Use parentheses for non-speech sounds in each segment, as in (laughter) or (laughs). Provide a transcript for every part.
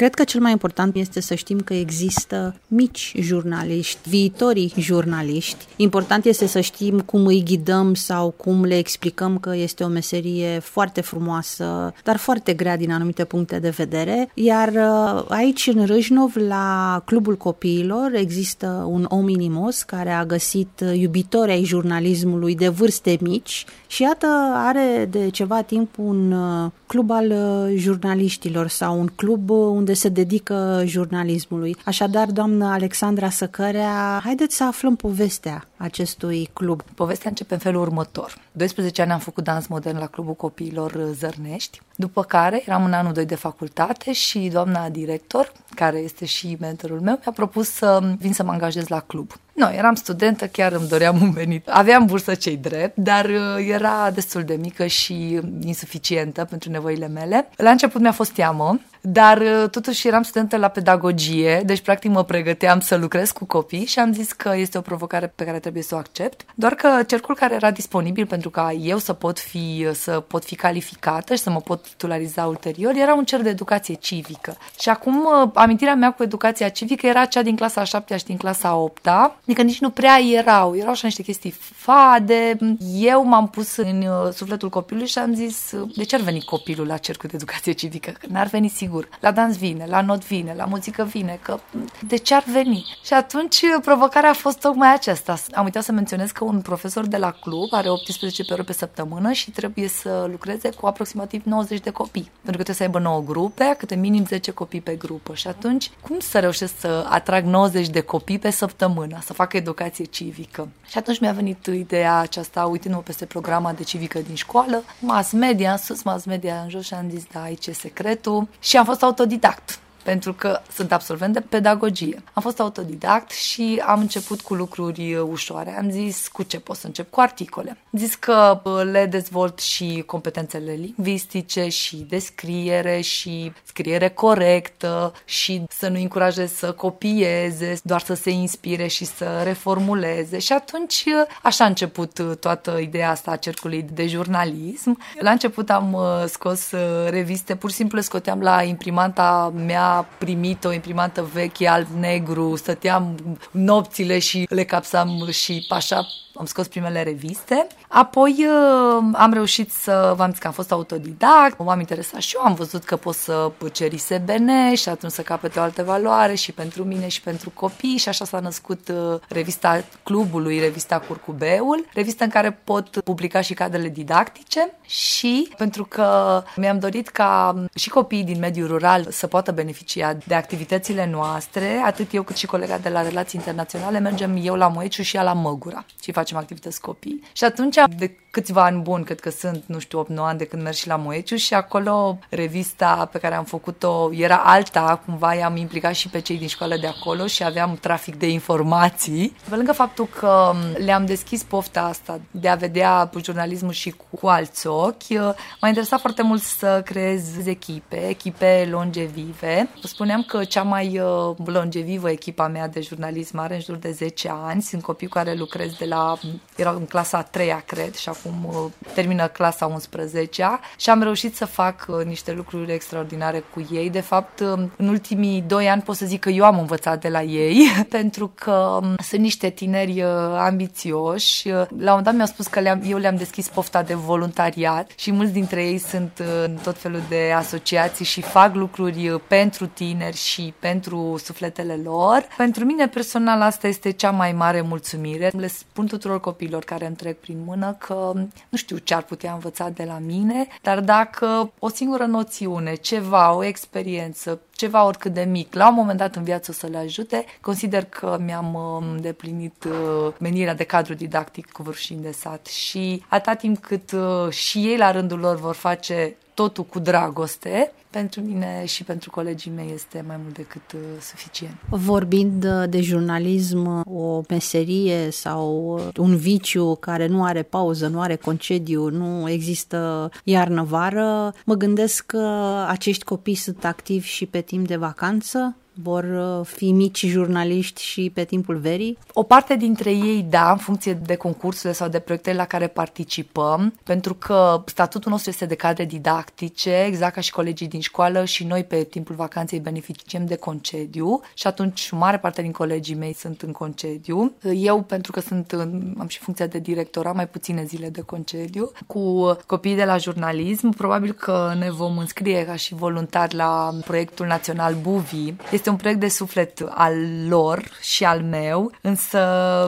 Cred că cel mai important este să știm că există mici jurnaliști, viitorii jurnaliști. Important este să știm cum îi ghidăm sau cum le explicăm că este o meserie foarte frumoasă, dar foarte grea din anumite puncte de vedere. Iar uh, aici în Râșnov, la Clubul Copiilor, există un om inimos care a găsit iubitori ai jurnalismului de vârste mici și iată are de ceva timp un uh, club al uh, jurnaliștilor sau un club unde se dedică jurnalismului. Așadar, doamnă Alexandra Săcărea, haideți să aflăm povestea acestui club. Povestea începe în felul următor. 12 ani am făcut dans modern la Clubul Copiilor Zărnești, după care eram în anul 2 de facultate și doamna director, care este și mentorul meu, mi-a propus să vin să mă angajez la club. Nu, eram studentă, chiar îmi doream un venit. Aveam bursă cei drept, dar uh, era destul de mică și insuficientă pentru nevoile mele. La început mi-a fost teamă, dar uh, totuși eram studentă la pedagogie, deci practic mă pregăteam să lucrez cu copii și am zis că este o provocare pe care trebuie să o accept. Doar că cercul care era disponibil pentru ca eu să pot fi, să pot fi calificată și să mă pot titulariza ulterior era un cer de educație civică. Și acum uh, amintirea mea cu educația civică era cea din clasa a 7 și din clasa a 8 adică nici nu prea erau, erau așa niște chestii fade. Eu m-am pus în uh, sufletul copilului și am zis, de ce ar veni copilul la cercul de educație civică? Că n-ar veni sigur sigur. La dans vine, la not vine, la muzică vine, că de ce ar veni? Și atunci provocarea a fost tocmai aceasta. Am uitat să menționez că un profesor de la club are 18 pe ore pe săptămână și trebuie să lucreze cu aproximativ 90 de copii. Pentru că trebuie să aibă 9 grupe, câte minim 10 copii pe grupă. Și atunci, cum să reușesc să atrag 90 de copii pe săptămână, să facă educație civică? Și atunci mi-a venit ideea aceasta, uitându-mă peste programa de civică din școală, mass media, sus mass media în jos și am zis, da, aici e secretul. Și am fost autodidact pentru că sunt absolvent de pedagogie. Am fost autodidact și am început cu lucruri ușoare. Am zis cu ce pot să încep? Cu articole. Am zis că le dezvolt și competențele lingvistice și descriere și scriere corectă și să nu încurajez să copieze, doar să se inspire și să reformuleze. Și atunci așa a început toată ideea asta a cercului de jurnalism. La început am scos reviste, pur și simplu scoteam la imprimanta mea primit o imprimantă veche alb-negru, stăteam nopțile și le capsam și așa am scos primele reviste. Apoi uh, am reușit să, v-am zis că am fost autodidact, m-am interesat și eu, am văzut că pot să cer ISBN și atunci să capete o altă valoare și pentru mine și pentru copii și așa s-a născut uh, revista clubului, revista Curcubeul, revista în care pot publica și cadrele didactice și pentru că mi-am dorit ca și copiii din mediul rural să poată beneficia de activitățile noastre, atât eu cât și colega de la Relații Internaționale, mergem eu la Moeciu și ea la Măgura și facem activități copii. Și atunci, de câțiva ani buni, cred că sunt, nu știu, 8-9 ani de când merg și la Moeciu și acolo revista pe care am făcut-o era alta, cumva i-am implicat și pe cei din școală de acolo și aveam trafic de informații. Pe lângă faptul că le-am deschis pofta asta de a vedea jurnalismul și cu, cu alți ochi, m-a interesat foarte mult să creez echipe, echipe longevive. Spuneam că cea mai uh, longevivă echipa mea de jurnalism are în jur de 10 ani. Sunt copii care lucrez de la, erau în clasa a 3 cred, și acum uh, termină clasa 11 și am reușit să fac uh, niște lucruri extraordinare cu ei. De fapt, uh, în ultimii doi ani pot să zic că eu am învățat de la ei, (laughs) pentru că um, sunt niște tineri ambițioși. La un moment dat mi-au spus că le-am, eu le-am deschis pofta de voluntariat și mulți dintre ei sunt în tot felul de asociații și fac lucruri pentru tineri și pentru sufletele lor. Pentru mine personal asta este cea mai mare mulțumire. Le spun tuturor copiilor care îmi trec prin mână că nu știu ce ar putea învăța de la mine, dar dacă o singură noțiune, ceva, o experiență, ceva oricât de mic, la un moment dat în viață să le ajute, consider că mi-am um, deplinit uh, menirea de cadru didactic cu vârșin de sat și atâta timp cât uh, și ei la rândul lor vor face totul cu dragoste, pentru mine și pentru colegii mei este mai mult decât uh, suficient. Vorbind uh, de jurnalism, o meserie sau uh, un viciu care nu are pauză, nu are concediu, nu există iarnă-vară, mă gândesc că acești copii sunt activi și pe timp de vacanță, vor uh, fi mici jurnaliști și pe timpul verii? O parte dintre ei, da, în funcție de concursurile sau de proiectele la care participăm, pentru că statutul nostru este de cadre didactice, exact ca și colegii din școală și noi pe timpul vacanței beneficiem de concediu și atunci mare parte din colegii mei sunt în concediu. Eu, pentru că sunt în, am și funcția de director, am mai puține zile de concediu. Cu copiii de la jurnalism, probabil că ne vom înscrie ca și voluntari la proiectul național Buvi. Este un proiect de suflet al lor și al meu, însă,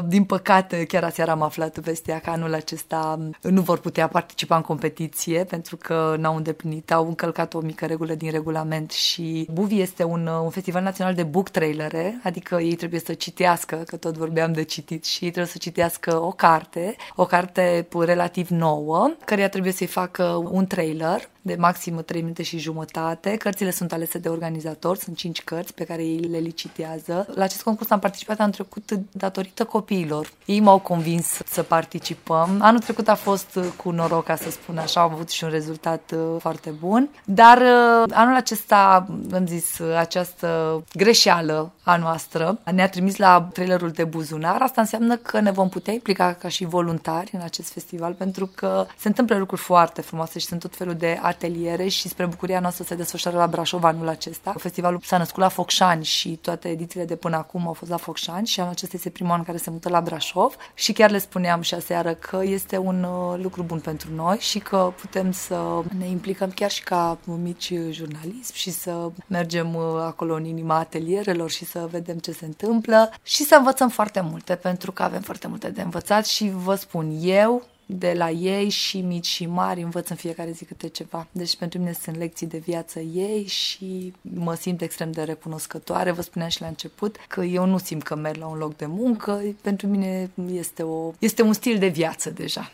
din păcate, chiar aseară am aflat vestea că anul acesta nu vor putea participa în competiție pentru că n-au îndeplinit, au încălcat o mică regulă din regulament și Buvi este un, un festival național de book trailere, adică ei trebuie să citească, că tot vorbeam de citit și ei trebuie să citească o carte, o carte relativ nouă, care trebuie să-i facă un trailer de maxim 3 minute și jumătate. Cărțile sunt alese de organizator, sunt 5 cărți pe care ei le licitează. La acest concurs am participat anul trecut datorită copiilor. Ei m-au convins să participăm. Anul trecut a fost cu noroc, ca să spun așa, am avut și un rezultat uh, foarte bun. Dar uh, anul acesta, am zis, această greșeală a noastră ne-a trimis la trailerul de buzunar. Asta înseamnă că ne vom putea implica ca și voluntari în acest festival pentru că se întâmplă lucruri foarte frumoase și sunt tot felul de ateliere și spre bucuria noastră se desfășoară la Brașov anul acesta. Festivalul s-a născut la Focșani și toate edițiile de până acum au fost la Focșani și anul acesta este primul an care se mută la Brașov și chiar le spuneam și aseară că este un uh, lucru bun pentru noi și că putem să ne implicăm chiar și ca mici jurnalism și să mergem uh, acolo în inima atelierelor și să vedem ce se întâmplă și să învățăm foarte multe pentru că avem foarte multe de învățat și vă spun eu de la ei și mici și mari, învăț în fiecare zi câte ceva. Deci pentru mine sunt lecții de viață ei și mă simt extrem de recunoscătoare. Vă spuneam și la început că eu nu simt că merg la un loc de muncă, pentru mine este, o, este un stil de viață deja.